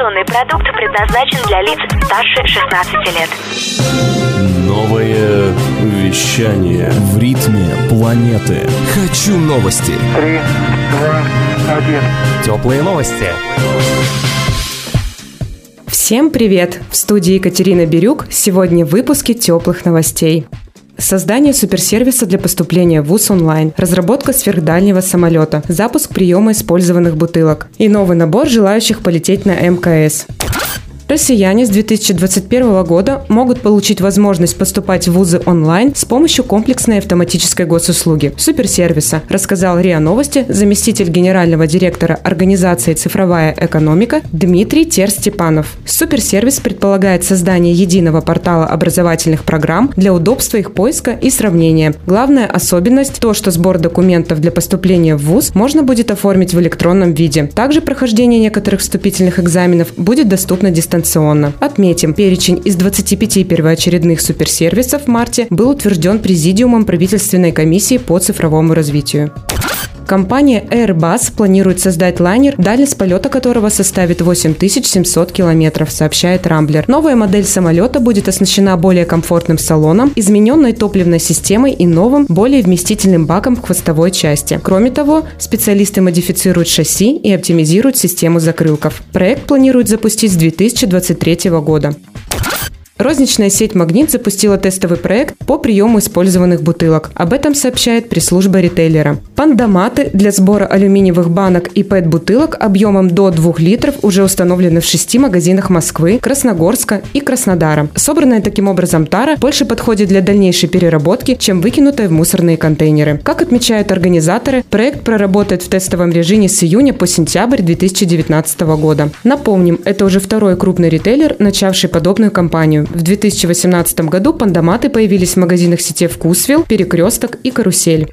Информационный продукт предназначен для лиц старше 16 лет. Новое вещание в ритме планеты. Хочу новости. Три, два, один. Теплые новости. Всем привет! В студии Екатерина Бирюк. Сегодня в выпуске теплых новостей. Создание суперсервиса для поступления в ВУЗ онлайн, разработка сверхдальнего самолета, запуск приема использованных бутылок и новый набор желающих полететь на МКС. Россияне с 2021 года могут получить возможность поступать в вузы онлайн с помощью комплексной автоматической госуслуги – суперсервиса, рассказал РИА Новости заместитель генерального директора организации «Цифровая экономика» Дмитрий Терстепанов. Суперсервис предполагает создание единого портала образовательных программ для удобства их поиска и сравнения. Главная особенность – то, что сбор документов для поступления в ВУЗ можно будет оформить в электронном виде. Также прохождение некоторых вступительных экзаменов будет доступно дистанционно дистанционно. Отметим, перечень из 25 первоочередных суперсервисов в марте был утвержден Президиумом правительственной комиссии по цифровому развитию. Компания Airbus планирует создать лайнер, дальность полета которого составит 8700 километров, сообщает Рамблер. Новая модель самолета будет оснащена более комфортным салоном, измененной топливной системой и новым, более вместительным баком в хвостовой части. Кроме того, специалисты модифицируют шасси и оптимизируют систему закрылков. Проект планируют запустить с 2023 года. Розничная сеть «Магнит» запустила тестовый проект по приему использованных бутылок. Об этом сообщает пресс-служба ритейлера. Пандоматы для сбора алюминиевых банок и ПЭТ-бутылок объемом до 2 литров уже установлены в шести магазинах Москвы, Красногорска и Краснодара. Собранная таким образом тара больше подходит для дальнейшей переработки, чем выкинутая в мусорные контейнеры. Как отмечают организаторы, проект проработает в тестовом режиме с июня по сентябрь 2019 года. Напомним, это уже второй крупный ритейлер, начавший подобную кампанию. В 2018 году пандоматы появились в магазинах сети «Вкусвилл», «Перекресток» и «Карусель».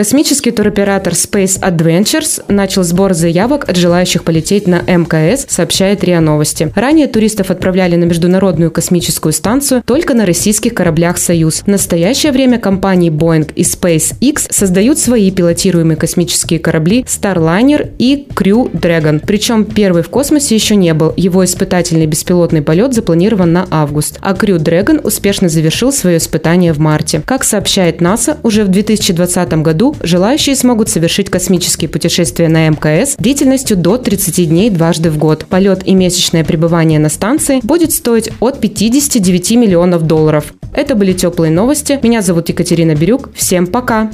Космический туроператор Space Adventures начал сбор заявок от желающих полететь на МКС, сообщает РИА Новости. Ранее туристов отправляли на Международную космическую станцию только на российских кораблях «Союз». В настоящее время компании Boeing и SpaceX создают свои пилотируемые космические корабли Starliner и Crew Dragon. Причем первый в космосе еще не был. Его испытательный беспилотный полет запланирован на август. А Crew Dragon успешно завершил свое испытание в марте. Как сообщает НАСА, уже в 2020 году желающие смогут совершить космические путешествия на МКС длительностью до 30 дней дважды в год. Полет и месячное пребывание на станции будет стоить от 59 миллионов долларов. Это были теплые новости. Меня зовут Екатерина Бирюк. Всем пока!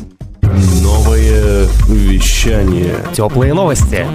Новое вещание. Теплые новости.